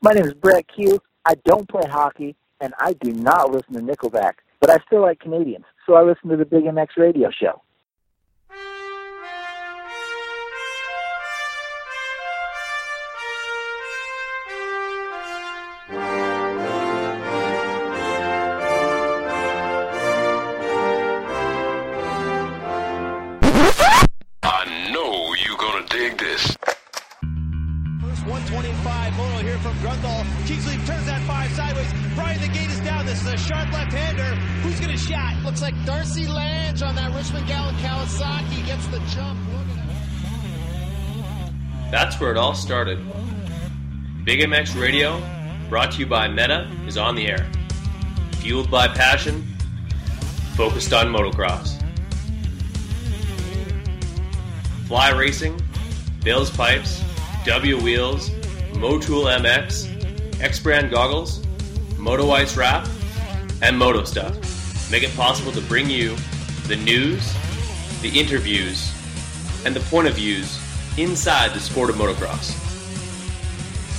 My name is Brett Q. I don't play hockey, and I do not listen to Nickelback, but I still like Canadians, so I listen to the Big MX radio show. Started. Big MX Radio, brought to you by Meta, is on the air. Fueled by passion, focused on motocross. Fly Racing, Bill's Pipes, W Wheels, Motool MX, X Brand Goggles, Moto Ice Wrap, and Moto Stuff make it possible to bring you the news, the interviews, and the point of views inside the sport of motocross.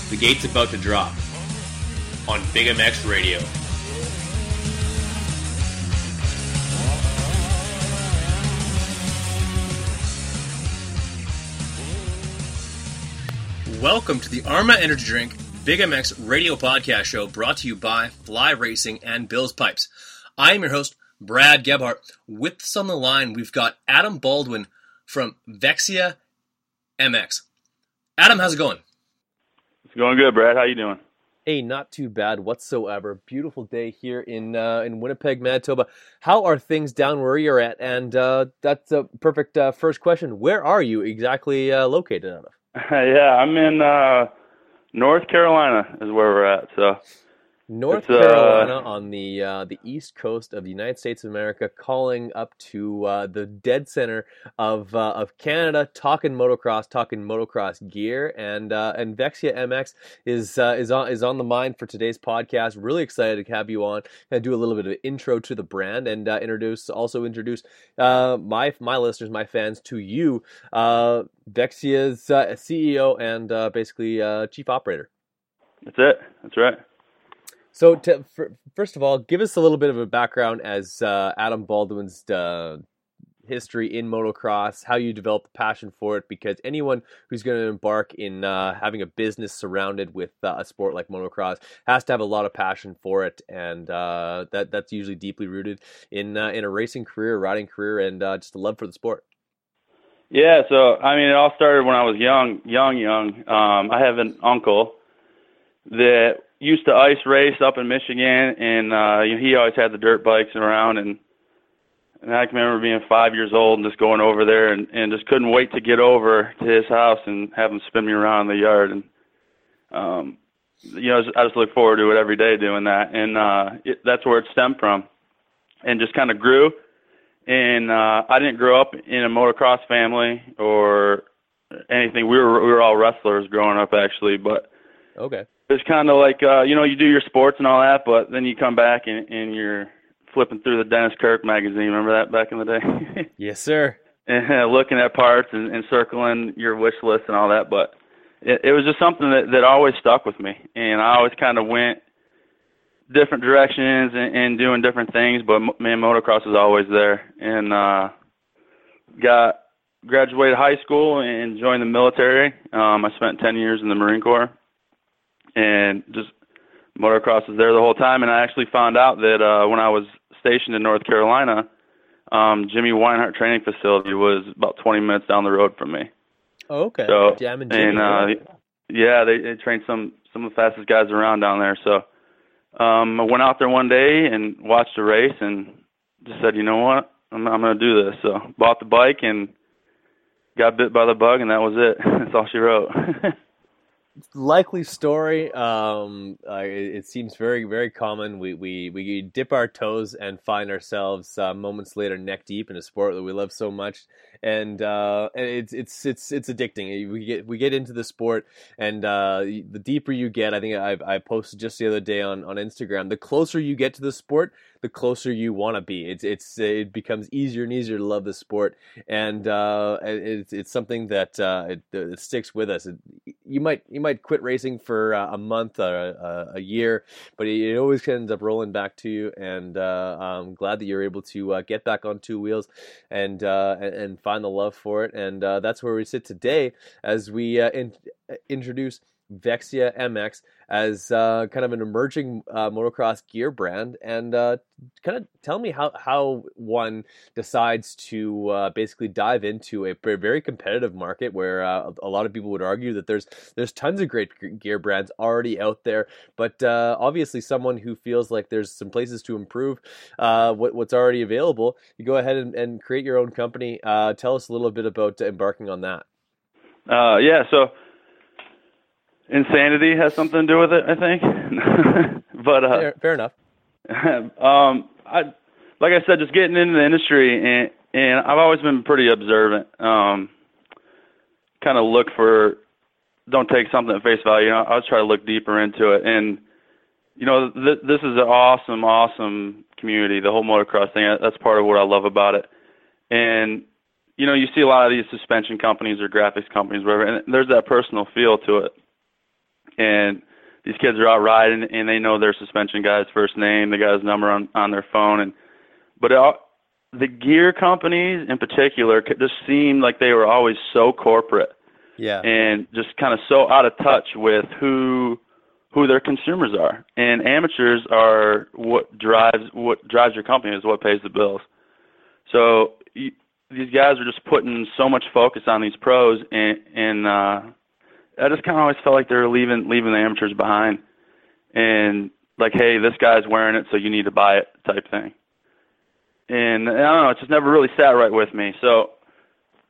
The gate's about to drop on Big MX Radio. Welcome to the Arma Energy Drink Big MX Radio Podcast Show brought to you by Fly Racing and Bill's Pipes. I am your host, Brad Gebhart. With us on the line, we've got Adam Baldwin from Vexia MX. Adam, how's it going? It's going good, Brad. How you doing? Hey, not too bad whatsoever. Beautiful day here in uh, in Winnipeg, Manitoba. How are things down where you're at? And uh, that's a perfect uh, first question. Where are you exactly uh, located out of? yeah, I'm in uh, North Carolina is where we're at. So North It's, uh, Carolina on the uh, the east coast of the United States of America, calling up to uh, the dead center of uh, of Canada, talking motocross, talking motocross gear, and uh, and Vexia MX is uh, is on is on the mind for today's podcast. Really excited to have you on and do a little bit of an intro to the brand and uh, introduce also introduce uh, my my listeners, my fans to you, uh, Vexia's uh, CEO and uh, basically uh, chief operator. that's it. That's right. So, to, for, first of all, give us a little bit of a background as uh, Adam Baldwin's uh, history in motocross, how you developed the passion for it, because anyone who's going to embark in uh, having a business surrounded with uh, a sport like motocross has to have a lot of passion for it, and uh, that that's usually deeply rooted in uh, in a racing career, riding career, and just a love for the sport. Yeah. So I mean, it all started when I was young, young, young. Um, I have an uncle that used to ice race up in Michigan, and uh, you know, he always had the dirt bikes around, and and I can remember being five years old and just going over there and and just couldn't wait to get over to his house and have him spin me around the yard. And um you know I just look forward to it every day doing that. And uh it, that's where it stemmed from and just kind of grew. And uh I didn't grow up in a motocross family or anything. We were we were all wrestlers growing up actually but Okay. It's kind of like uh you know you do your sports and all that but then you come back and and you're flipping through the Dennis Kirk magazine. Remember that back in the day? Yes, sir. and looking at parts and, and circling your wish list and all that but it, it was just something that that always stuck with me. And I always kind of went different directions and, and doing different things but man motocross was always there. And uh got graduated high school and joined the military. Um I spent 10 years in the Marine Corps and just motocross was there the whole time and I actually found out that uh when I was stationed in North Carolina um Jimmy Weinert training facility was about 20 minutes down the road from me. Oh, okay. So Jam and Jimmy. and uh yeah, they, they trained some some of the fastest guys around down there. So um I went out there one day and watched a race and just said, "You know what? I'm I'm going to do this." So bought the bike and got bit by the bug and that was it. That's all she wrote. likely story. Um, uh, it, it seems very, very common. We, we, we dip our toes and find ourselves uh, moments later neck deep in a sport that we love so much, and uh, and it's it's it's it's addicting. We get we get into the sport, and uh, the deeper you get, I think I I posted just the other day on on Instagram. The closer you get to the sport, the closer you want to be. It's it's it becomes easier and easier to love the sport, and uh, it's it's something that uh, it, it, sticks with us. It, you might you might quit racing for uh, a month or a, a, year, but it, always ends up rolling back to you. And uh, I'm glad that you're able to uh, get back on two wheels and uh, and find the love for it. And that's where we sit today as we in, introduce Vexia MX as uh, kind of an emerging uh, motocross gear brand, and uh, kind of tell me how how one decides to uh, basically dive into a very competitive market where uh, a lot of people would argue that there's there's tons of great gear brands already out there, but uh, obviously someone who feels like there's some places to improve what, what's already available, you go ahead and, and create your own company. tell us a little bit about embarking on that. yeah, so insanity has something to do with it, I think. but uh, fair, fair enough. um, I like I said, just getting into the industry, and and I've always been pretty observant. Um, kind of look for, don't take something at face value. You know, I was trying to look deeper into it, and you know, th- this is an awesome, awesome community. The whole motocross thing. That's part of what I love about it. And you know, you see a lot of these suspension companies or graphics companies, whatever, and there's that personal feel to it and these kids are out riding and they know their suspension guy's first name, the guy's number on on their phone, and but it the gear companies in particular just seemed like they were always so corporate, yeah, and just kind of so out of touch with who who their consumers are. And amateurs are what drives what drives your company is what pays the bills. So you, these guys are just putting so much focus on these pros and and uh I just kind of always felt like they were leaving leaving the amateurs behind, and like, hey, this guy's wearing it, so you need to buy it, type thing. And I don't know, it just never really sat right with me. So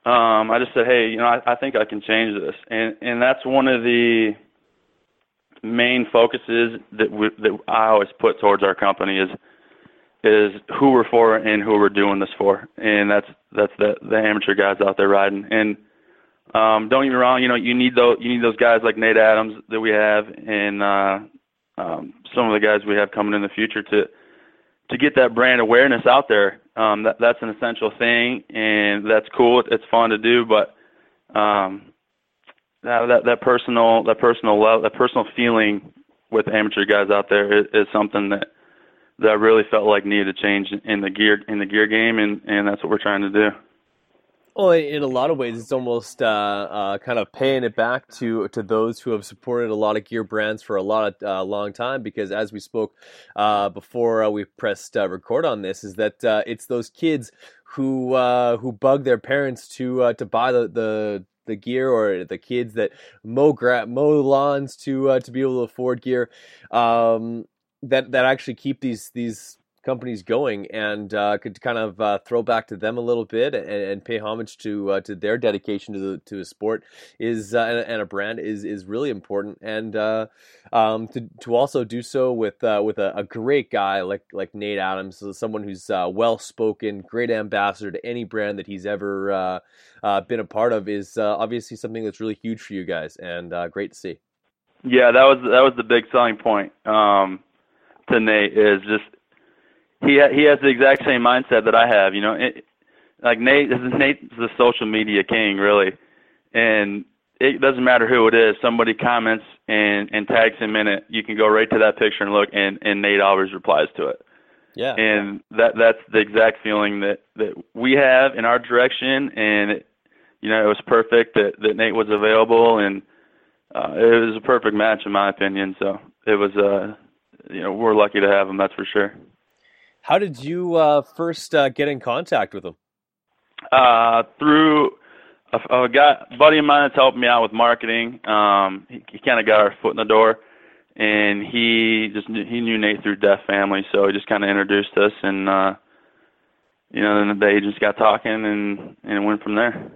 um, I just said, hey, you know, I, I think I can change this, and and that's one of the main focuses that we, that I always put towards our company is is who we're for and who we're doing this for, and that's that's the the amateur guys out there riding and um, don't get me wrong, you know, you need those you need those guys like Nate Adams that we have and uh um some of the guys we have coming in the future to to get that brand awareness out there. Um that that's an essential thing and that's cool. It's fun to do, but um that that, that personal that personal love that personal feeling with amateur guys out there is, is something that that I really felt like needed to change in the gear in the gear game and and that's what we're trying to do. Well, in a lot of ways, it's almost uh, uh, kind of paying it back to to those who have supported a lot of gear brands for a lot of uh, long time. Because as we spoke uh, before uh, we pressed uh, record on this, is that it's those kids who who bug their parents to to buy the, the the gear or the kids that mow gra- mow lawns to to be able to afford gear um, that that actually keep these these companies going and uh, could kind of uh, throw back to them a little bit and, and pay homage to uh, to their dedication to the to a sport is uh, and, and, a brand is is really important and uh, um, to to also do so with uh, with a, a, great guy like like Nate Adams someone who's well spoken great ambassador to any brand that he's ever been a part of is obviously something that's really huge for you guys and great to see. Yeah, that was that was the big selling point um, to Nate is just he he has the exact same mindset that I have. You know, it, like Nate, Nate's the social media king, really, and it doesn't matter who it is. Somebody comments and and tags him in it. You can go right to that picture and look, and and Nate always replies to it. Yeah, and that that's the exact feeling that that we have in our direction, and it, you know, it was perfect that that Nate was available, and uh, it was a perfect match in my opinion. So it was, uh, you know, we're lucky to have him. That's for sure. How did you uh, first uh, get in contact with him? Uh, through a, a guy, buddy of mine that's helping me out with marketing. Um, he, he kind of got our foot in the door, and he just knew, he knew Nate through Deft Family, so he just kind of introduced us, and uh, you know, then the agents got talking, and and it went from there.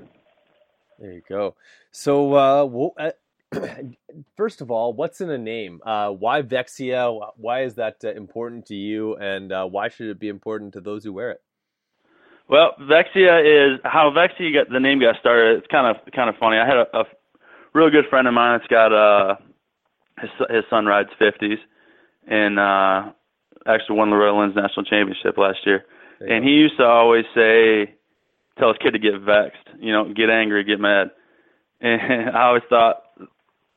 There you go. So, uh, well, uh, first of all, what's in a name? Uh, why Vexia? Why is that uh, important to you, and uh, why should it be important to those who wear it? Well, Vexia is how Vexia got the name got started. It's kind of kind of funny. I had a, a real good friend of mine that's got uh his his son rides fifties, and uh actually won the Redlands National Championship last year. And he used to always say, tell his kid to get vexed, you know, get angry, get mad. And I always thought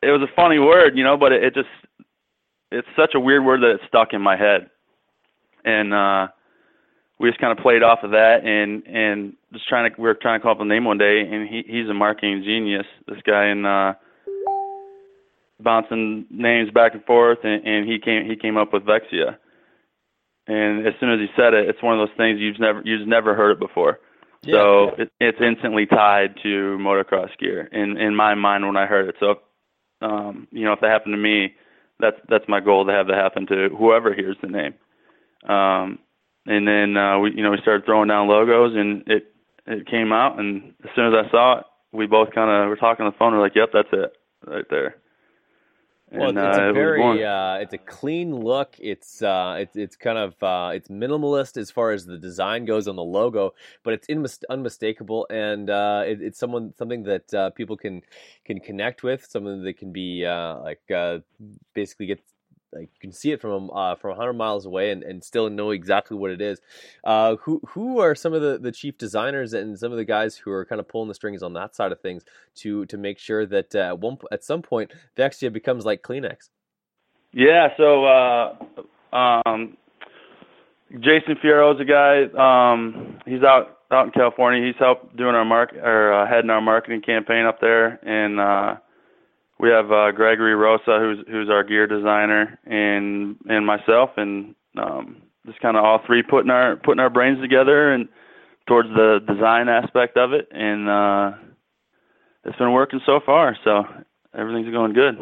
it was a funny word, you know, but it, it just it's such a weird word that it stuck in my head. And uh we just kind of played off of that and and just trying to we were trying to come up with a name one day and he he's a marketing genius this guy and uh bouncing names back and forth and, and he came he came up with Vexia and as soon as he said it it's one of those things you've never you've never heard it before Yeah. so it, it's instantly tied to motocross gear in in my mind when I heard it so um you know if that happened to me that's that's my goal to have that happen to whoever hears the name. Um and then uh, we you know we started throwing down logos and it it came out and as soon as I saw it we both kind of were talking on the phone we're like yep that's it right there Well, and, it's uh, a very uh, it's a clean look. It's uh, it's it's kind of uh, it's minimalist as far as the design goes on the logo, but it's unmistakable, and uh, it, it's someone something that uh, people can can connect with, something that can be uh, like uh, basically get like you can see it from uh, from 100 miles away and, and still know exactly what it is. Uh, who who are some of the, the chief designers and some of the guys who are kind of pulling the strings on that side of things to to make sure that uh, at one at some point Vexia becomes like Kleenex. Yeah, so uh um Jason Fierro's a guy, um he's out out in California. He's helped doing our mark or uh, heading our marketing campaign up there and uh we have uh Gregory Rosa who's who's our gear designer and and myself and um just kind of all three putting our putting our brains together and towards the design aspect of it and uh it's been working so far, so everything's going good.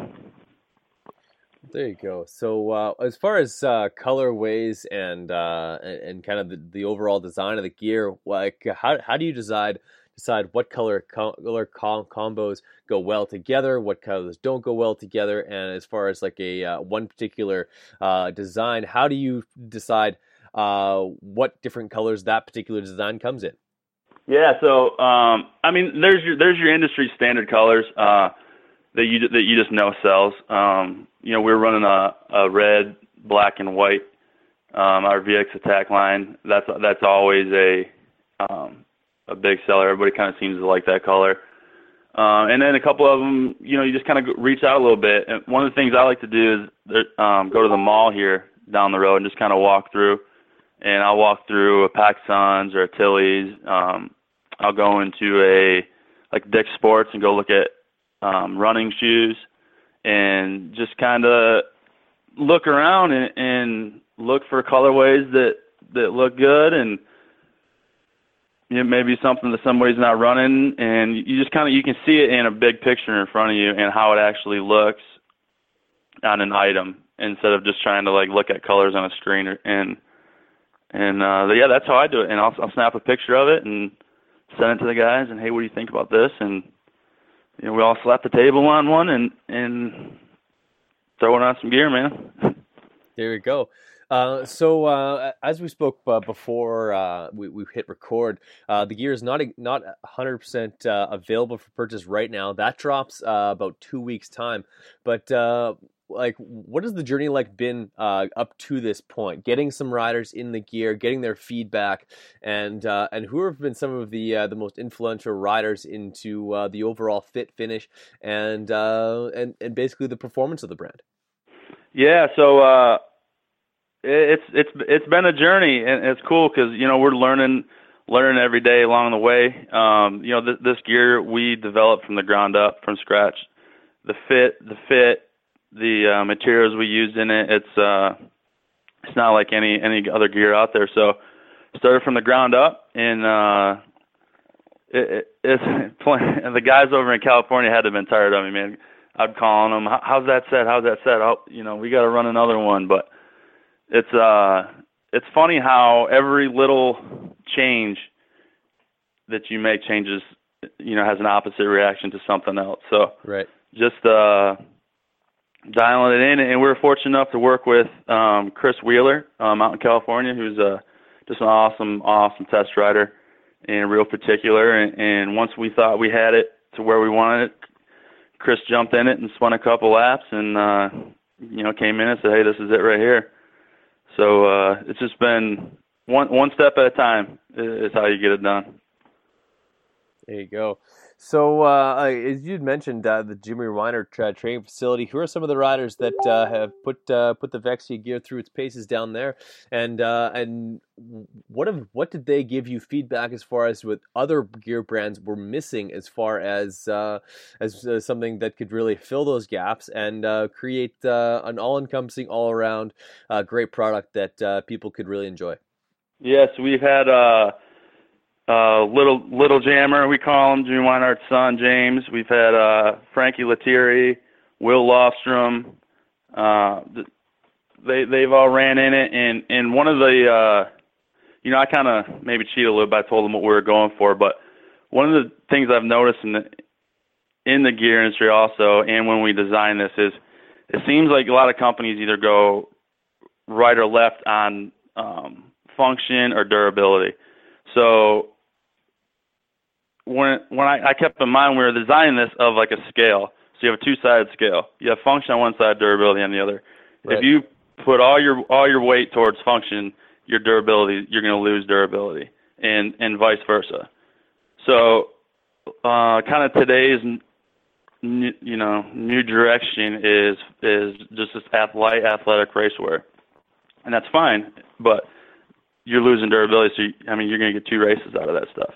There you go. So uh, as far as uh, colorways and, uh, and kind of the, the overall design of the gear, like how how do you decide decide what color color com- combos go well together, what colors don't go well together, and as far as like a uh, one particular uh, design, how do you decide uh, what different colors that particular design comes in? Yeah, so um, I mean, there's your there's your industry standard colors uh, that you that you just know sells. Um, you know, we're running a, a red, black, and white. Um, our VX attack line. That's that's always a um, a big seller. Everybody kind of seems to like that color. Uh, and then a couple of them, you know, you just kind of reach out a little bit. And one of the things I like to do is um, go to the mall here down the road and just kind of walk through. And I'll walk through a PacSun's or a Tilly's. Um, I'll go into a like Dick's Sports and go look at um, running shoes and just kind of look around and, and look for colorways that that look good and you know, maybe something that somebody's not running and you just kind of you can see it in a big picture in front of you and how it actually looks on an item instead of just trying to like look at colors on a screen or, and and uh yeah that's how I do it and I'll I'll snap a picture of it and send it to the guys and hey what do you think about this and you know we all slap the table on one and and throw it on some gear man There we go. Uh, so uh, as we spoke uh, before uh, we, we hit record, uh, the gear is not not 100% uh, available for purchase right now. That drops about two weeks time. But like, what has the journey like been up to this point? Getting some riders in the gear, getting their feedback, and and who have been some of the the most influential riders into the overall fit finish and and and basically the performance of the brand. Yeah, so it's it's it's been a journey and it's cool cuz you know we're learning learning every day along the way. Um you know th- this gear we developed from the ground up from scratch. The fit, the fit, the uh, materials we used in it, it's uh it's not like any any other gear out there. So started from the ground up and uh it, it, it's and the guys over in California had to have been tired of me, man. I'd call on them. How's that set? How's that set? Oh, you know, we got to run another one. But it's uh, it's funny how every little change that you make changes, you know, has an opposite reaction to something else. So Right. just uh, dialing it in, and we are fortunate enough to work with um, Chris Wheeler um, out in California, who's uh, just an awesome, awesome test rider and real particular. And, and once we thought we had it to where we wanted it, Chris jumped in it and spun a couple laps, and uh, you know came in and said, "Hey, this is it right here." So uh, it's just been one one step at a time is how you get it done. There you go. So, uh, as you'd mentioned, uh, the Jimmy Weinert tra- training facility. Who are some of the riders that uh, have put uh, put the Vexia gear through its paces down there? And uh, and what have what did they give you feedback as far as what other gear brands were missing as far as uh, as something that could really fill those gaps and create an all encompassing, all around great product that people could really enjoy? Yes, we've had uh, little little jammer we call him Jimmy Weinert's son James. We've had uh, Frankie Lettieri, Will Lofstrom. Uh, they they've all ran in it, and and one of the uh, you know I kind of maybe cheated a little bit. I told them what we were going for, but one of the things I've noticed in the in the gear industry also, and when we design this is it seems like a lot of companies either go right or left on um, function or durability. So when when I, I kept in mind we were designing this of like a scale. So you have a two-sided scale. You have function on one side, durability on the other. Right. If you put all your all your weight towards function, your durability, you're going to lose durability, and and vice versa. So, uh, kind of today's new, you know new direction is is just this light athletic racewear, and that's fine, but you're losing durability. So you, I mean, you're going to get two races out of that stuff.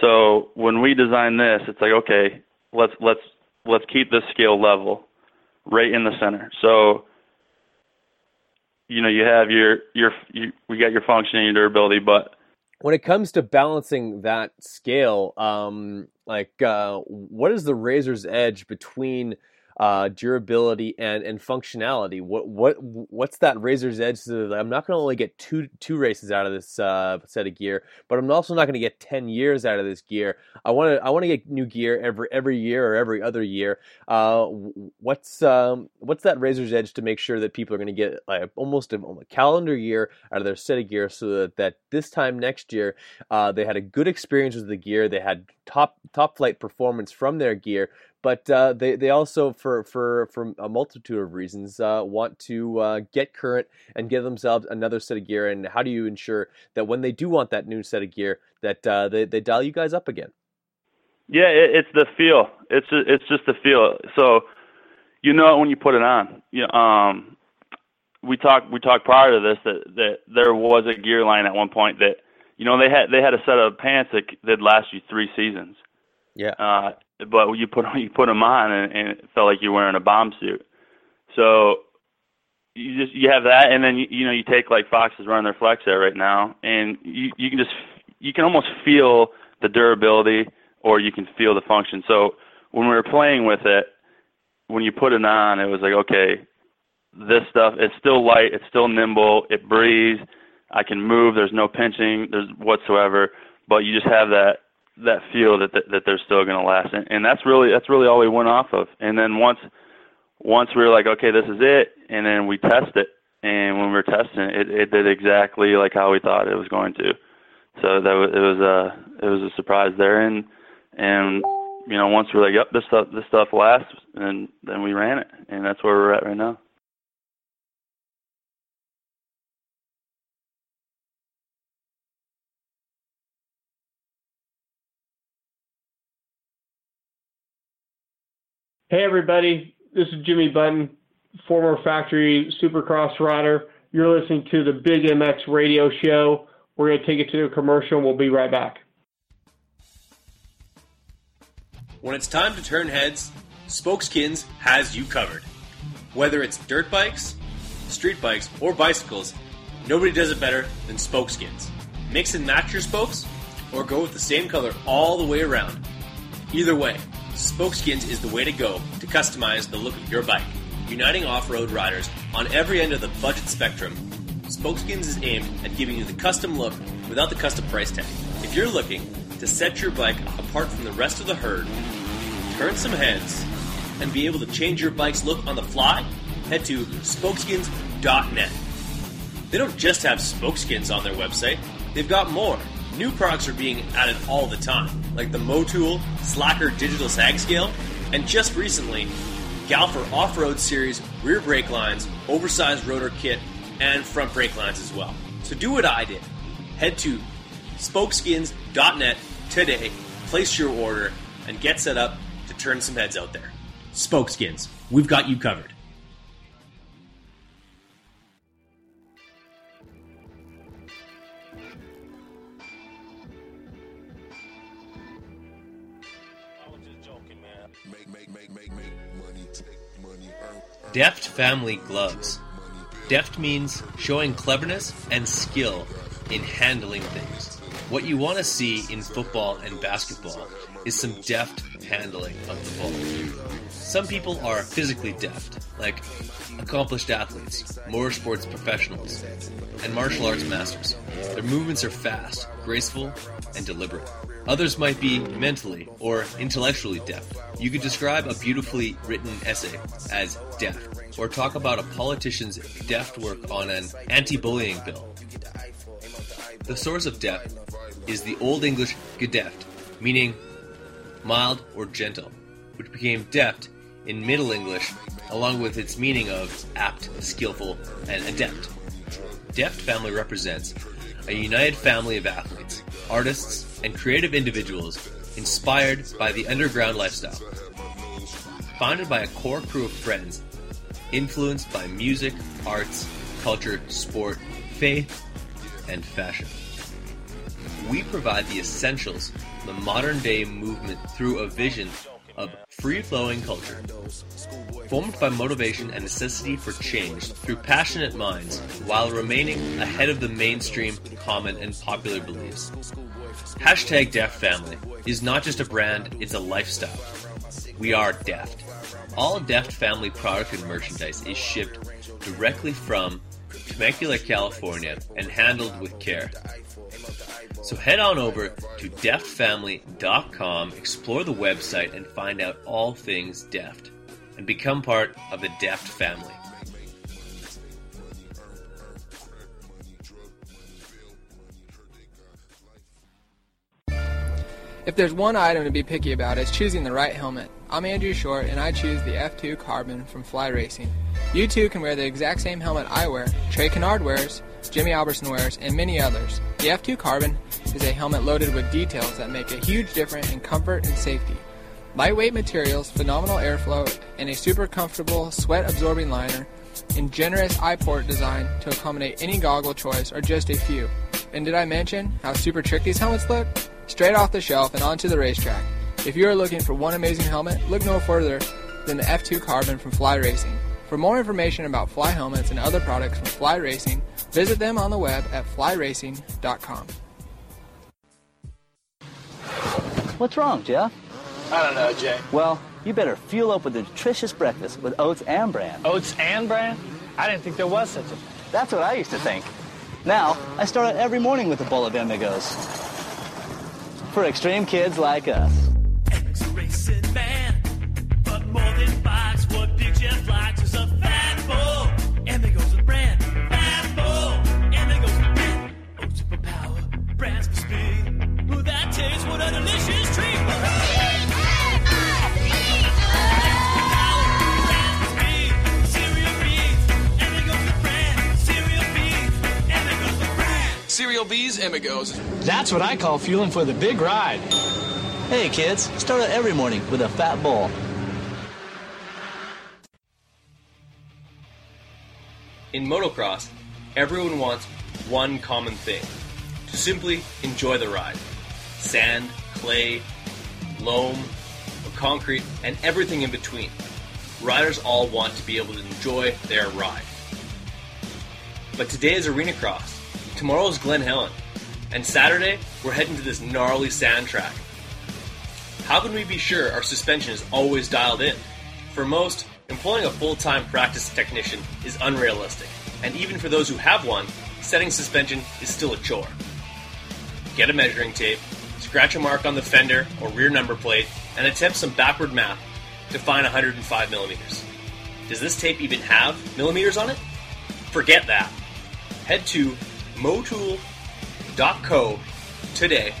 So when we design this, it's like okay, let's let's let's keep this scale level right in the center. So you know you have your your you, we got your function and your durability, but when it comes to balancing that scale, um, like uh, what is the razor's edge between uh, durability and and functionality. What what what's that razor's edge? So I'm not going to only get two two races out of this uh, set of gear, but I'm also not going to get ten years out of this gear. I want to I want to get new gear every every year or every other year. Uh, what's um, what's that razor's edge to make sure that people are going to get like almost a, a, calendar year out of their set of gear, so that, that this time next year uh, they had a good experience with the gear, they had top top flight performance from their gear, but uh, they they also for for for a multitude of reasons uh, want to uh, get current and give themselves another set of gear. And how do you ensure that when they do want that new set of gear, that uh, they they dial you guys up again? Yeah, it, it's the feel. It's it's just the feel. So you know it when you put it on. You um, we talked we talked prior to this that that there was a gear line at one point that you know they had they had a set of pants that that last you three seasons. Yeah. Uh, but you put you put them on and, and it felt like you're wearing a bomb suit. So you just you have that, and then you, you know you take like Fox's running their flex air right now, and you you can just you can almost feel the durability, or you can feel the function. So when we were playing with it, when you put it on, it was like okay, this stuff it's still light, it's still nimble, it breathes. I can move. There's no pinching. There's whatsoever. But you just have that that feel that that, that they're still going to last, and, and that's really that's really all we went off of. And then once once we were like, okay, this is it, and then we test it, and when we were testing it, it did exactly like how we thought it was going to. So that was, it was a it was a surprise there, and and you know once we we're like, yep, this stuff this stuff lasts, and then we ran it, and that's where we're at right now. Hey, everybody. This is Jimmy Button, former factory supercross rider. You're listening to the Big MX radio show. We're going to take it to a commercial and we'll be right back. When it's time to turn heads, Spokeskins has you covered. Whether it's dirt bikes, street bikes, or bicycles, nobody does it better than Spokeskins. Mix and match your spokes, or go with the same color all the way around. Either way, Spokeskins is the way to go to customize the look of your bike. Uniting off-road riders on every end of the budget spectrum, Spokeskins is aimed at giving you the custom look without the custom price tag. If you're looking to set your bike apart from the rest of the herd, turn some heads, and be able to change your bike's look on the fly, head to spokeskins.net. They don't just have spokeskins on their website, they've got more. New products are being added all the time, like the Motool Slacker Digital Sag Scale, and just recently, Galfer Off Road Series rear brake lines, oversized rotor kit, and front brake lines as well. So do what I did. Head to spokeskins.net today, place your order, and get set up to turn some heads out there. Spokeskins, we've got you covered. Deft Family Gloves. Deft means showing cleverness and skill in handling things. What you want to see in football and basketball is some deft handling of the ball. Some people are physically deft, like accomplished athletes, motorsports professionals, and martial arts masters. Their movements are fast, graceful, and deliberate. Others might be mentally or intellectually deft. You could describe a beautifully written essay as deft, or talk about a politician's deft work on an anti bullying bill. The source of deft is the Old English gedeft, meaning mild or gentle, which became deft in Middle English, along with its meaning of apt, skillful, and adept. Deft family represents a united family of athletes, artists, and creative individuals inspired by the underground lifestyle. Founded by a core crew of friends, influenced by music, arts, culture, sport, faith, and fashion. We provide the essentials, the modern day movement through a vision of free flowing culture. Formed by motivation and necessity for change through passionate minds while remaining ahead of the mainstream, common, and popular beliefs. Hashtag Deft Family is not just a brand, it's a lifestyle. We are Deft. All Deft Family product and merchandise is shipped directly from Temecula, California, and handled with care. So head on over to deftfamily.com, explore the website, and find out all things Deft, and become part of the Deft family. If there's one item to be picky about, it's choosing the right helmet. I'm Andrew Short, and I choose the F2 Carbon from Fly Racing. You too can wear the exact same helmet I wear, Trey Canard wears, Jimmy Albertson wears, and many others. The F2 Carbon is a helmet loaded with details that make a huge difference in comfort and safety. Lightweight materials, phenomenal airflow, and a super comfortable sweat absorbing liner, and generous eye port design to accommodate any goggle choice are just a few. And did I mention how super trick these helmets look? Straight off the shelf and onto the racetrack. If you are looking for one amazing helmet, look no further than the F2 Carbon from Fly Racing. For more information about Fly helmets and other products from Fly Racing, visit them on the web at flyracing.com. What's wrong, Jeff? I don't know, Jay. Well, you better fuel up with a nutritious breakfast with oats and bran. Oats and bran? I didn't think there was such a thing. That's what I used to think. Now, I start out every morning with a bowl of Amigos. For extreme kids like us. Racing man, but more than bikes, what Big is Cereal B's Amigos. That's what I call fueling for the big ride. Hey kids, start out every morning with a fat ball. In motocross, everyone wants one common thing to simply enjoy the ride. Sand, clay, loam, or concrete, and everything in between. Riders all want to be able to enjoy their ride. But today is Arena Cross, tomorrow is Glen Helen, and Saturday we're heading to this gnarly sand track. How can we be sure our suspension is always dialed in? For most, employing a full time practice technician is unrealistic, and even for those who have one, setting suspension is still a chore. Get a measuring tape, scratch a mark on the fender or rear number plate, and attempt some backward math to find 105 millimeters. Does this tape even have millimeters on it? Forget that. Head to motool.co today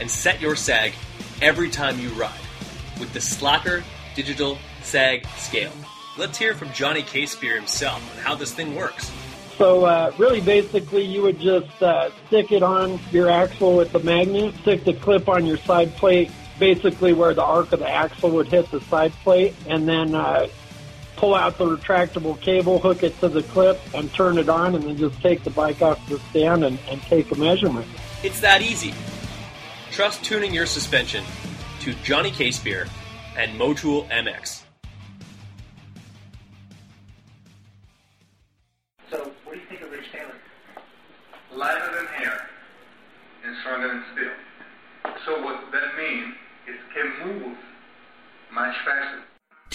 and set your sag every time you ride with the Slacker Digital Sag Scale. Let's hear from Johnny. Spear himself on how this thing works. So uh, really, basically, you would just uh, stick it on your axle with the magnet, stick the clip on your side plate, basically where the arc of the axle would hit the side plate, and then uh, pull out the retractable cable, hook it to the clip, and turn it on, and then just take the bike off the stand and, and take a measurement. It's that easy. Trust tuning your suspension to Johnny Casebeer and Motool MX.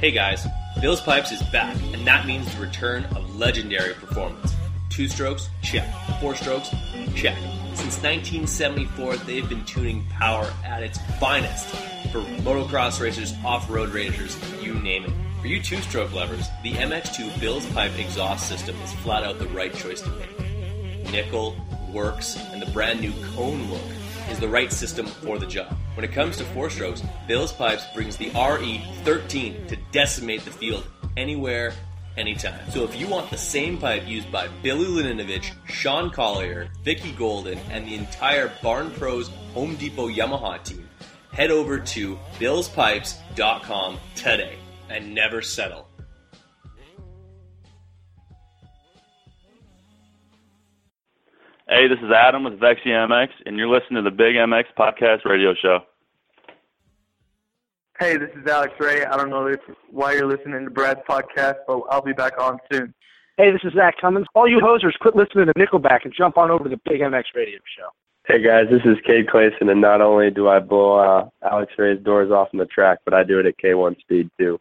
Hey guys, Bill's Pipes is back, and that means the return of legendary performance. Two strokes, check. Four strokes, check. Since 1974, they've been tuning power at its finest for motocross racers, off-road racers, you name it. For you two-stroke lovers, the MX2 Bill's Pipe exhaust system is flat out the right choice to make. Nickel, works, and the brand new cone look is the right system for the job. When it comes to four strokes, Bill's Pipes brings the RE13 to decimate the field anywhere, anytime. So if you want the same pipe used by Billy Laninovich, Sean Collier, Vicky Golden, and the entire Barn Pros Home Depot Yamaha team, head over to billspipes.com today and never settle. Hey, this is Adam with Vexia MX, and you're listening to the Big MX Podcast Radio Show. Hey, this is Alex Ray. I don't know if, why you're listening to Brad's podcast, but I'll be back on soon. Hey, this is Zach Cummins. All you hosers, quit listening to Nickelback and jump on over to the Big MX Radio Show. Hey guys, this is Cade Clayson, and not only do I blow uh, Alex Ray's doors off in the track, but I do it at K1 speed too.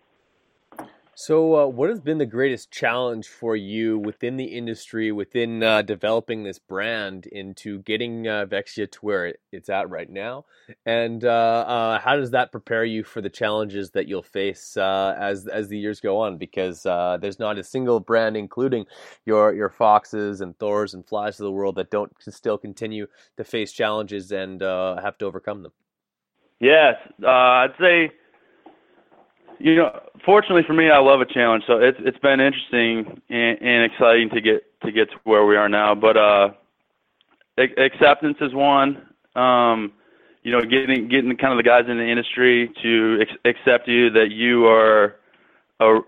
So, uh, what has been the greatest challenge for you within the industry, within uh, developing this brand into getting uh, Vexia to where it's at right now? And uh, uh, how does that prepare you for the challenges that you'll face uh, as as the years go on? Because there's not a single brand, including your your Foxes and Thors and Flies of the world, that don't still continue to face challenges and have to overcome them. Yes, I'd say you know, fortunately for me, I love a challenge, so it's it's been interesting and, and exciting to get to get to where we are now. But uh, ac- acceptance is one. Um, you know, getting getting kind of the guys in the industry to ex- accept you that you are a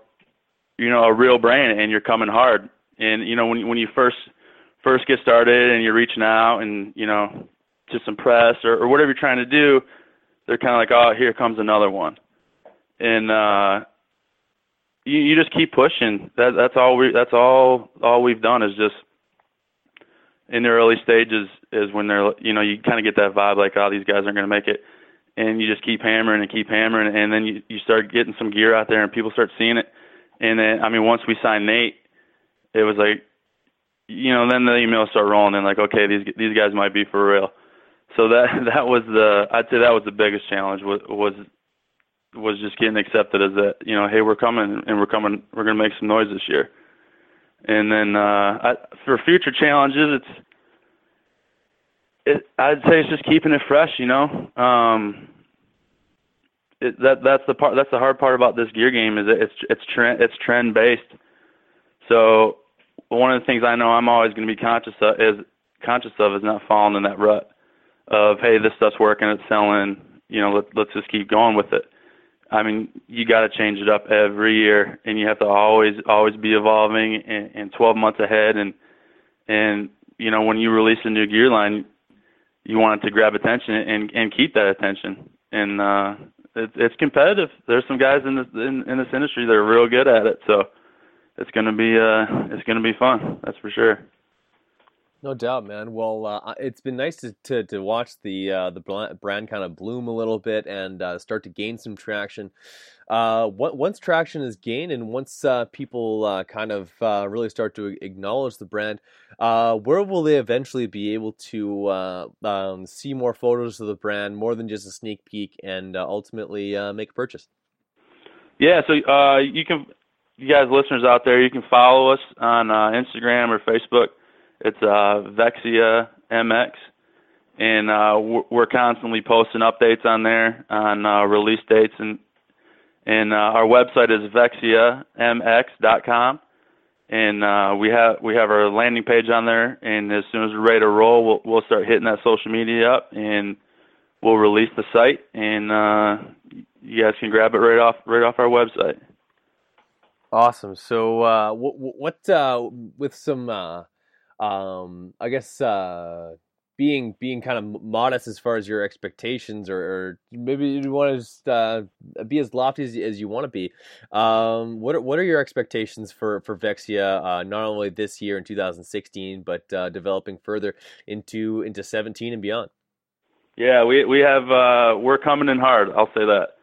you know a real brand and you're coming hard. And you know when when you first first get started and you're reaching out and you know to some press or, or whatever you're trying to do, they're kind of like, oh, here comes another one, and uh, you you just keep pushing. That that's all we that's all all we've done is just in the early stages is when they're you know you kind of get that vibe like oh these guys aren't going to make it. And you just keep hammering and keep hammering and then you you start getting some gear out there and people start seeing it. And then I mean once we signed Nate it was like you know then the emails start rolling and like okay these these guys might be for real. So that that was the I'd say that was the biggest challenge was was was just getting accepted as that you know hey we're coming and we're coming we're going to make some noise this year. And then uh I, for future challenges it's it I'd say it's just keeping it fresh you know? Um it, that that's the part that's the hard part about this gear game is that it's it's trend it's trend based so one of the things I know I'm always going to be conscious of is conscious of is not falling in that rut of hey this stuff's working it's selling you know let, let's just keep going with it I mean, you got to change it up every year, and you have to always always be evolving and, and 12 months ahead. And and you know when you release a new gear line, you want it to grab attention and and keep that attention. And uh, it, it's competitive. There's some guys in this in, in this industry that are real good at it, so it's gonna be uh it's gonna be fun. That's for sure. No doubt, man. Well, uh, it's been nice to, to, to watch the uh, the brand kind of bloom a little bit and uh, start to gain some traction. Uh, once traction is gained and once uh, people uh, kind of really start to acknowledge the brand, where will they eventually be able to um, see more photos of the brand, more than just a sneak peek, and ultimately make a purchase? Yeah, so you can, you guys listeners out there, you can follow us on Instagram or Facebook it's uh, Vexia MX, and uh, we're constantly posting updates on there on uh, release dates, and and uh, our website is vexiamx.com, and uh, we have we have our landing page on there, and as soon as we're ready to roll, we'll we'll start hitting that social media up, and we'll release the site, and uh, you guys can grab it right off right off our website. Awesome. So, uh, what, what uh, with some uh, um, I guess uh, being being kind of modest as far as your expectations, or, or maybe you want to just uh, be as lofty as, as you want to be. Um, what are, what are your expectations for for Vexia uh, not only this year in 2016, but uh, developing further into into 17 and beyond? Yeah, we we have uh, we're coming in hard. I'll say that.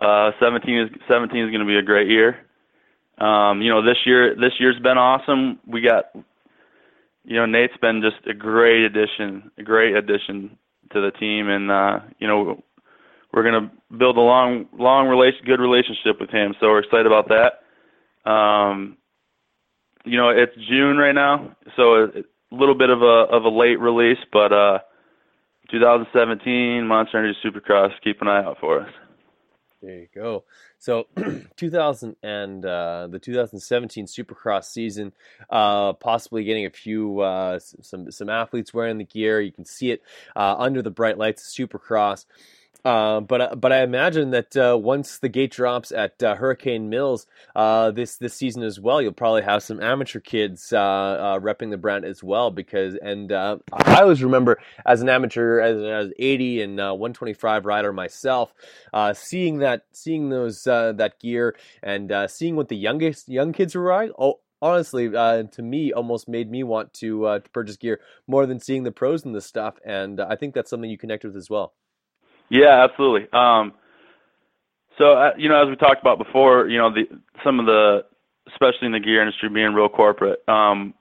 Uh, 17 is 17 is going to be a great year. Um, you know, this year this year's been awesome. We got you know, Nate's been just a great addition, a great addition to the team, and uh, you know, we're gonna build a long, long relation, good relationship with him. So we're excited about that. Um, you know, it's June right now, so a, a little bit of a of a late release, but uh, 2017 Monster Energy Supercross, keep an eye out for us. There you go. So, 2000 and uh, the 2017 Supercross season, uh, possibly getting a few uh, some some athletes wearing the gear. You can see it uh, under the bright lights of Supercross. Uh, but uh, but I imagine that uh, once the gate drops at uh, Hurricane Mills uh, this this season as well, you'll probably have some amateur kids repping the brand as well. Because and I always remember as an amateur, as, as 80 and 125 rider myself, seeing that seeing those that gear and seeing what the youngest young kids were riding. Oh, honestly, uh, to me, almost made me want to, uh, to purchase gear more than seeing the pros in this stuff. And uh, I think that's something you connect with as well. Yeah, absolutely. Um, so uh, you know, as we talked about before, you know, the some of the, especially in the gear industry, being real corporate. Um,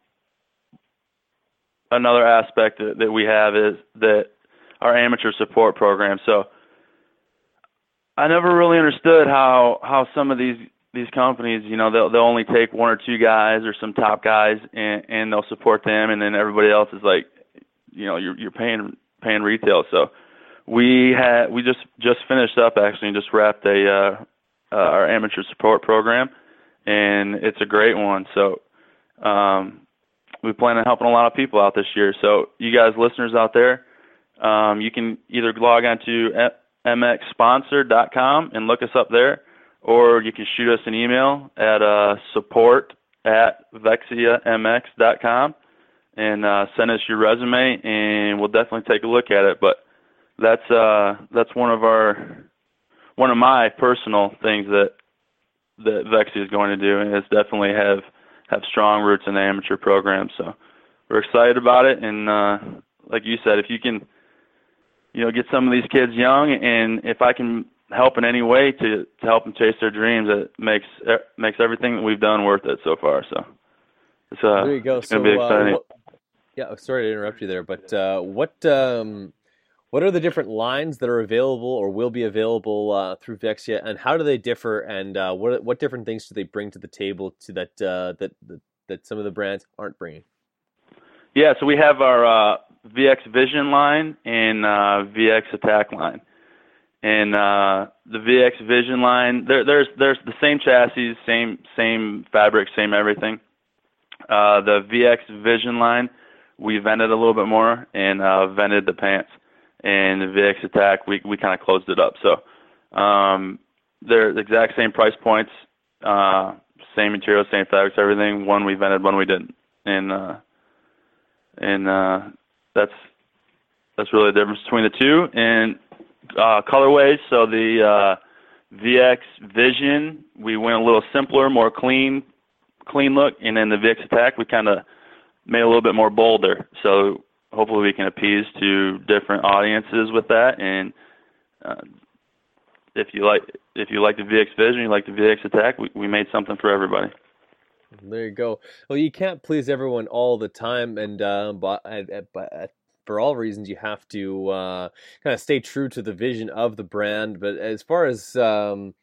another aspect that, that we have is that our amateur support program. So I never really understood how how some of these these companies, you know, they'll they'll only take one or two guys or some top guys and and they'll support them, and then everybody else is like, you know, you're you're paying paying retail. So we had we just just finished up actually and just wrapped a uh, uh, our amateur support program, and it's a great one. So um, we plan on helping a lot of people out this year. So you guys, listeners out there, um, you can either log on to mxsponsor.com and look us up there, or you can shoot us an email at uh, support at vexiamx.com and uh, send us your resume, and we'll definitely take a look at it. But that's uh, that's one of our one of my personal things that that Vexia is going to do, and it's definitely have have strong roots in the amateur program. So we're excited about it, and uh, like you said, if you can, you know, get some of these kids young, and if I can help in any way to to help them chase their dreams, it makes it makes everything that we've done worth it so far. So it's uh, there you go. it's So, gonna be exciting. uh, what- yeah, sorry to interrupt you there, but uh, what um, what are the different lines that are available or will be available uh, through Vexia, and how do they differ? And uh, what what different things do they bring to the table to that uh, that, that some of the brands aren't bringing? Yeah, so we have our uh, VX Vision line and uh, VX Attack line. And uh, the VX Vision line, there, there's there's the same chassis, same same fabric, same everything. The VX Vision line, we vented a little bit more and vented the pants. And the VX Attack, we we kind of closed it up. So um, they're the exact same price points, uh, same material, same fabrics, everything. One we vented, one we didn't. And uh, and uh, that's that's really the difference between the two. And uh, colorways, so the uh, VX Vision, we went a little simpler, more clean, clean look, and then the VX Attack, we kind of made a little bit more bolder. So hopefully we can appease to different audiences with that. And uh, if you like, if you like the VX Vision, you like the VX Attack, we, we made something for everybody. There you go. Well, you can't please everyone all the time, and uh, but, uh, but uh, for all reasons, you have to uh, kind of stay true to the vision of the brand. But as far as um,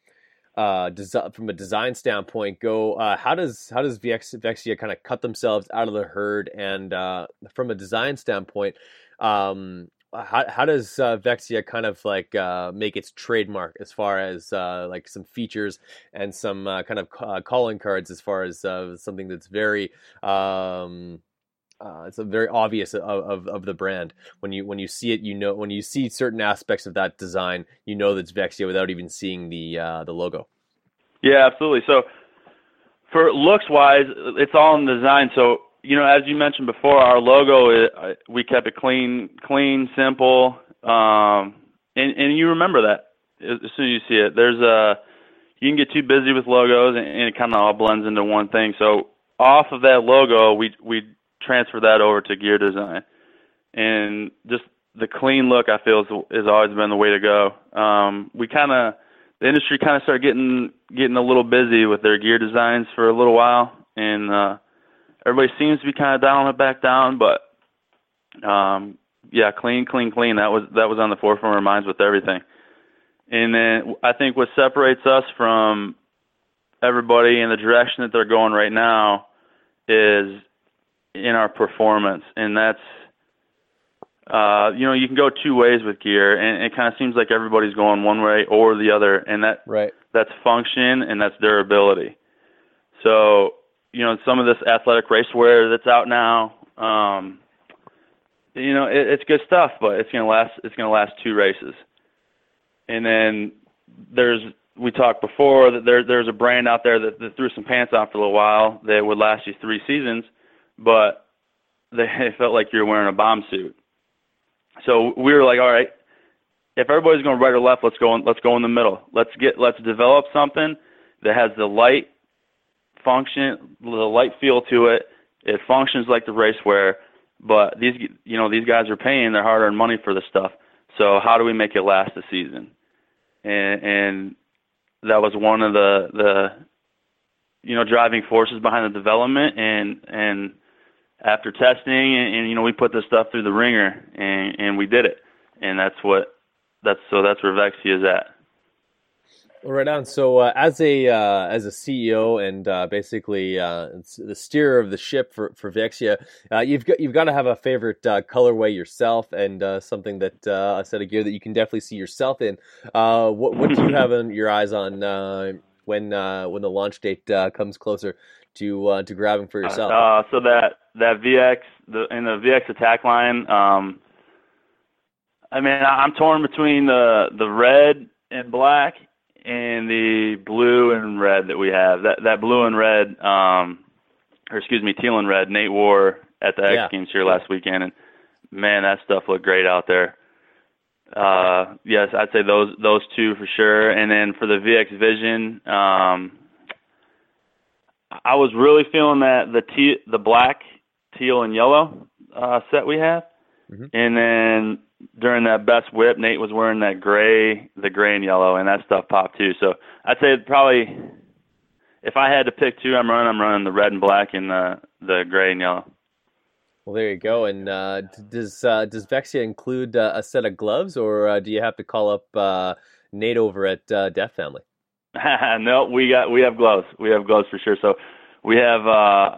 uh, from a design standpoint go, uh, how does how does Vex- Vexia kind of cut themselves out of the herd? And uh, from a design standpoint, um, how how does uh, Vexia kind of like uh, make its trademark as far as uh, like some features and some uh, kind of uh, calling cards as far as uh, something that's very um, uh, it's a very obvious of, of, of the brand when you when you see it you know when you see certain aspects of that design you know that's Vexia without even seeing the uh, the logo. Yeah, absolutely. So for looks wise, it's all in the design. So you know, as you mentioned before, our logo is, uh, we kept it clean, clean, simple, um, and and you remember that as as soon as you see it. There's a you can get too busy with logos, and, and it kind of all blends into one thing. So off of that logo, we we transfer that over to gear design, and just the clean look I feel is, has always been the way to go. Um, we kind of the industry kind of started getting getting a little busy with their gear designs for a little while, and uh, everybody seems to be kind of dialing it back down. But um, yeah, clean, clean, clean. That was that was on the forefront of our minds with everything. And then I think what separates us from everybody in the direction that they're going right now is in our performance, and that's uh, you know you can go two ways with gear, and it kind of seems like everybody's going one way or the other, and that right. that's function and that's durability. So you know some of this athletic racewear that's out now, um, you know it, it's good stuff, but it's gonna last it's gonna last two races, and then there's we talked before that there there's a brand out there that, that threw some pants on for a little while that would last you three seasons, but they felt like you were wearing a bomb suit. So we were like, all right, if everybody's going right or left, let's go in, let's go in the middle. Let's get let's develop something that has the light function, the light feel to it. It functions like the racewear, but these you know these guys are paying their hard-earned money for this stuff. So how do we make it last a season? And and that was one of the the you know driving forces behind the development and and after testing and, and you know we put this stuff through the ringer and and we did it and that's what that's so that's where Vexia is at. Well, right on. So, uh, as a uh, as a CEO and uh, basically uh, the steerer of the ship for for Vexia, uh, you've got you've got to have a favorite uh, colorway yourself and something that a set of gear that you can definitely see yourself in. What what do you have in your eyes on when when the launch date comes closer to uh, to grabbing for yourself? Uh, so that that VX the in the VX attack line. Um, I mean, I'm torn between the the red and black and the blue and red that we have. That that blue and red, um, or excuse me, teal and red. Nate wore at the X Yeah. Games here last weekend, and man, that stuff looked great out there. Uh, yes, I'd say those those two for sure. And then for the VX Vision, um, I was really feeling that the te- the black, teal, and yellow uh, set we have. And then during that best whip, Nate was wearing that gray, the gray and yellow, and that stuff popped too. So I'd say probably, if I had to pick two, I'm running, I'm running the red and black and the the gray and yellow. Well, there you go. And uh, does uh, does Vexia include uh, a set of gloves, or uh, do you have to call up uh, Nate over at uh, Deft Family? no, we got we have gloves. We have gloves for sure. So we have uh,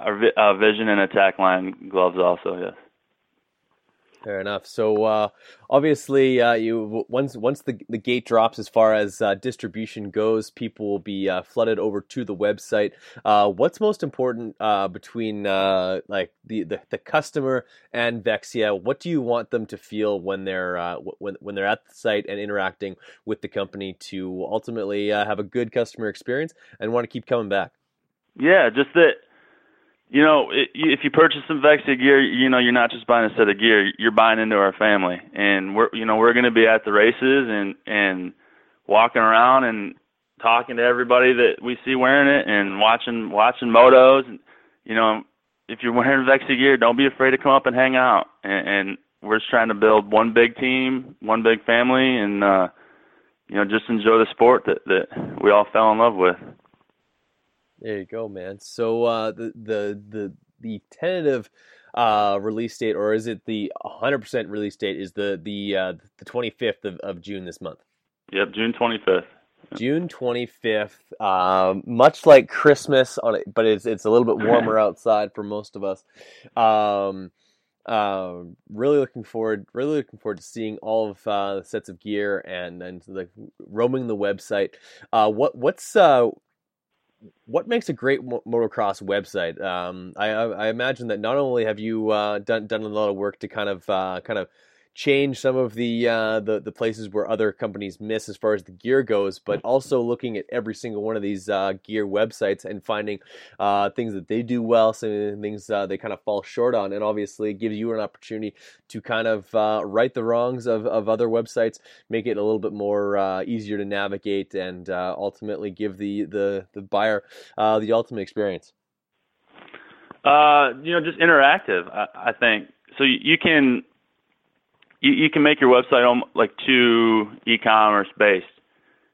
our vi- uh, vision and attack line gloves also. Yes. Fair enough. So uh, obviously, uh, you once once the the gate drops as far as uh, distribution goes, people will be uh, flooded over to the website. Uh, what's most important uh, between like the, the the customer and Vexia? What do you want them to feel when they're when when they're at the site and interacting with the company to ultimately have a good customer experience and want to keep coming back? Yeah, just that. You know, i if you purchase some Vexia gear, you know you're not just buying a set of gear. You're buying into our family, and we're you know we're going to be at the races and and walking around and talking to everybody that we see wearing it and watching watching motos. And you know, if you're wearing Vexia gear, don't be afraid to come up and hang out. And, and we're just trying to build one big team, one big family, and uh, you know just enjoy the sport that that we all fell in love with. There you go, man. So uh, the the the the tentative uh, release date, or is it the 100% release date? Is the the uh, the 25th of, of June this month? Yep, June 25th. June 25th. Um, much like Christmas on it, but it's it's a little bit warmer outside for most of us. Um, um, really looking forward, really looking forward to seeing all of uh, the sets of gear and and like roaming the website. Uh, what what's uh, what makes a great motocross website? Um, I, I, imagine that not only have you uh, done done a lot of work to kind of uh, kind of change some of the, uh, the the places where other companies miss as far as the gear goes, but also looking at every single one of these uh, gear websites and finding uh, things that they do well, some things uh, they kind of fall short on, and obviously gives you an opportunity to kind of uh, right the wrongs of, of other websites, make it a little bit more uh, easier to navigate, and ultimately give the the the buyer the ultimate experience. You know, just interactive. I, I think so. You, you can you, you can make your website almo- like too e-commerce based,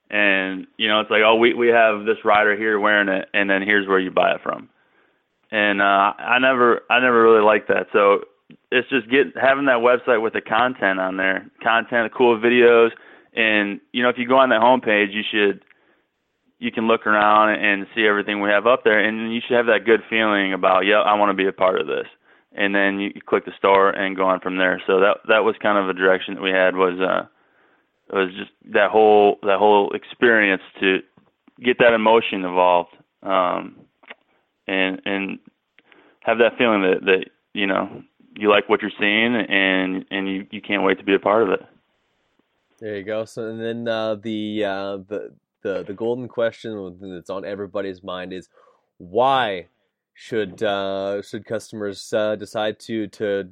and you know it's like oh we we have this rider here wearing it, and then here's where you buy it from, and uh, I never I never really liked that. So it's just get having that website with the content on there, content, cool videos, and you know if you go on that homepage, you should you can look around and see everything we have up there, and you should have that good feeling about, yeah, I want to be a part of this. And then you, click the star and go on from there. So that that was kind of a direction that we had was uh was just that whole that whole experience to get that emotion involved, um, and and have that feeling that that you know you like what you're seeing and and you you can't wait to be a part of it. There you go. So and then uh, the uh, the the the golden question that's on everybody's mind is why should uh, should customers uh, decide to to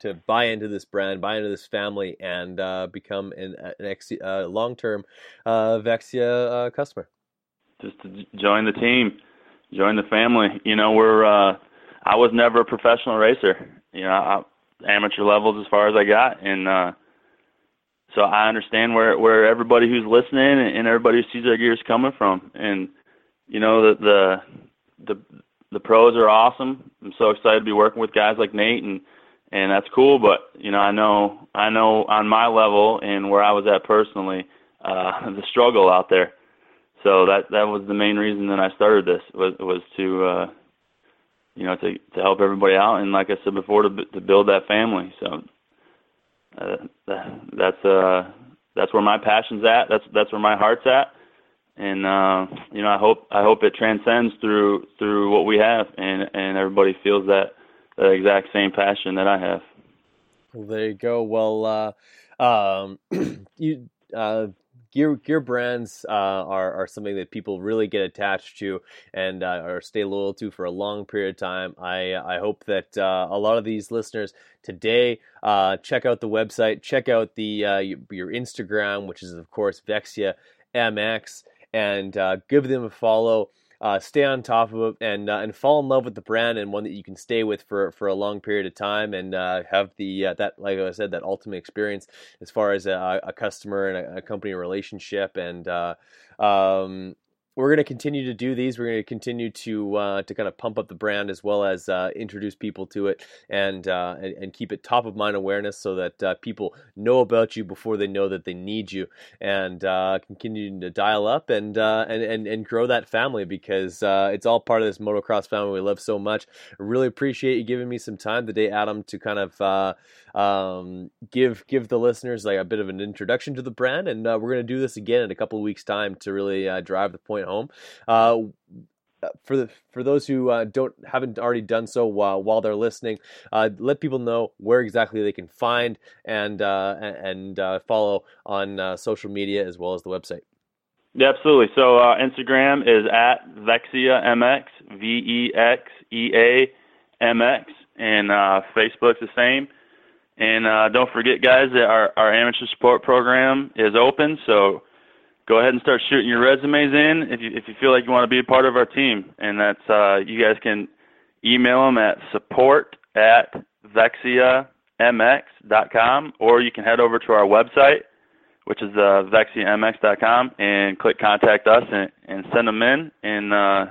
to buy into this brand, buy into this family, and uh, become an, an ex- uh, long term uh, Vexia uh, customer? just to join the team, join the family. You know, we're uh I was never a professional racer. You know, I, amateur levels as far as I got and uh so I understand where where everybody who's listening and, everybody who sees our gear is coming from. And you know, the the the the pros are awesome. I'm so excited to be working with guys like Nate and and that's cool, but you know, I know I know on my level and where I was at personally, uh the struggle out there. So that that was the main reason that I started this was was to uh you know to to help everybody out and like I said before to to build that family. So uh, that's uh that's where my passion's at. That's that's where my heart's at and uh, you know I hope I hope it transcends through through what we have, and and everybody feels that that exact same passion that I have. Well, there you go. Well, uh, um, you uh, gear gear brands uh, are are something that people really get attached to and uh, or stay loyal to for a long period of time. I I hope that uh, a lot of these listeners today uh, check out the website, check out the uh, your, your Instagram, which is of course Vexia MX, and uh, give them a follow uh, stay on top of it and uh, and fall in love with the brand and one that you can stay with for, for a long period of time and uh, have the uh, that like I said that ultimate experience as far as a, a customer and a, a, company relationship and uh, um, we're going to continue to do these. We're going to continue to uh, to kind of pump up the brand as well as uh, introduce people to it and, uh, and, and keep it top of mind awareness so that uh, people know about you before they know that they need you and uh, continue to dial up and uh, and, and and grow that family because it's all part of this motocross family we love so much. I really appreciate you giving me some time today, Adam, to kind of um, give give the listeners like a bit of an introduction to the brand, and we're going to do this again in a couple of weeks' time to really drive the point home. Uh, for the for those who uh, don't haven't already done so while while they're listening, uh, let people know where exactly they can find and uh, and uh, follow on uh, social media as well as the website. Yeah, absolutely. So Instagram is at Vexia MX V E X E A M X, and Facebook's the same. And don't forget, guys, that our our amateur support program is open. So go ahead and start shooting your resumes in if you if you feel like you want to be a part of our team. And that's uh, you guys can email them at support at vexiamx.com, or you can head over to our website, which is uh, vexiamx.com, and click contact us and, and send them in, and uh,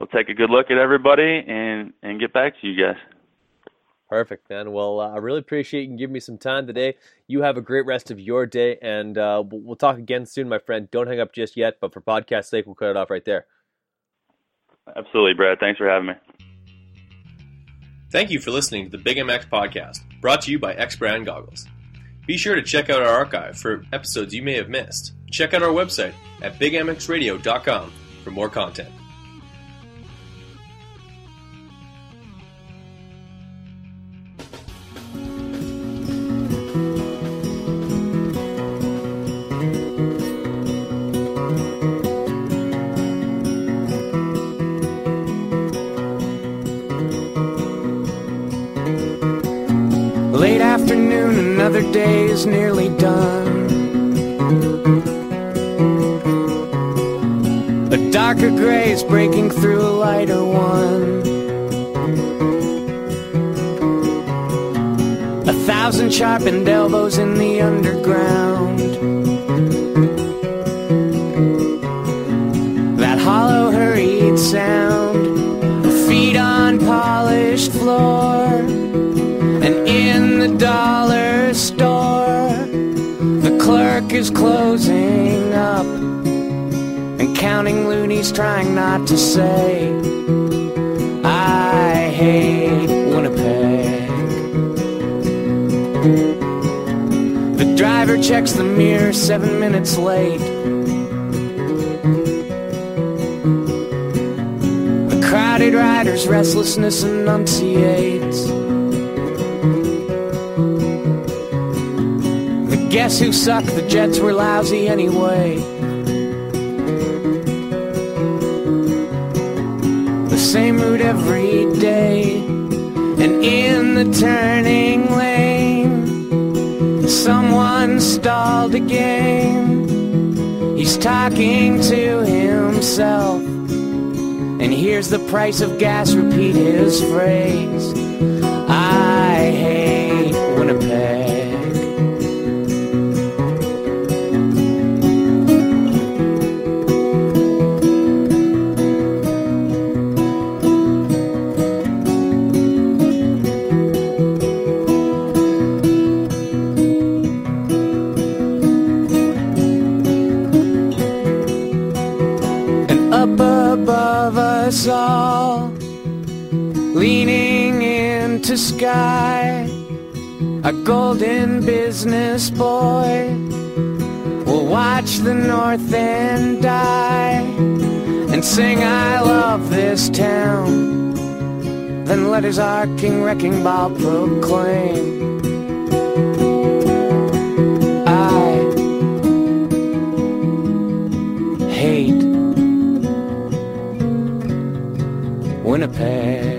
we'll take a good look at everybody and and get back to you guys. Perfect, man. Well, uh, I really appreciate you giving me some time today. You have a great rest of your day, and uh, we'll talk again soon, my friend. Don't hang up just yet, but for podcast sake, we'll cut it off right there. Absolutely, Brad. Thanks for having me. Thank you for listening to the Big MX podcast, brought to you by X Brand Goggles. Be sure to check out our archive for episodes you may have missed. Check out our website at bigmxradio.com for more content. Enunciates. Guess who sucked? The Jets were lousy anyway. The same route every day, and in the turning lane, someone stalled again. He's talking to himself, and here's the price of gas repeat his phrase. Golden business boy will watch the north end die and sing, I love this town. Then let his arcing wrecking ball proclaim. I hate Winnipeg.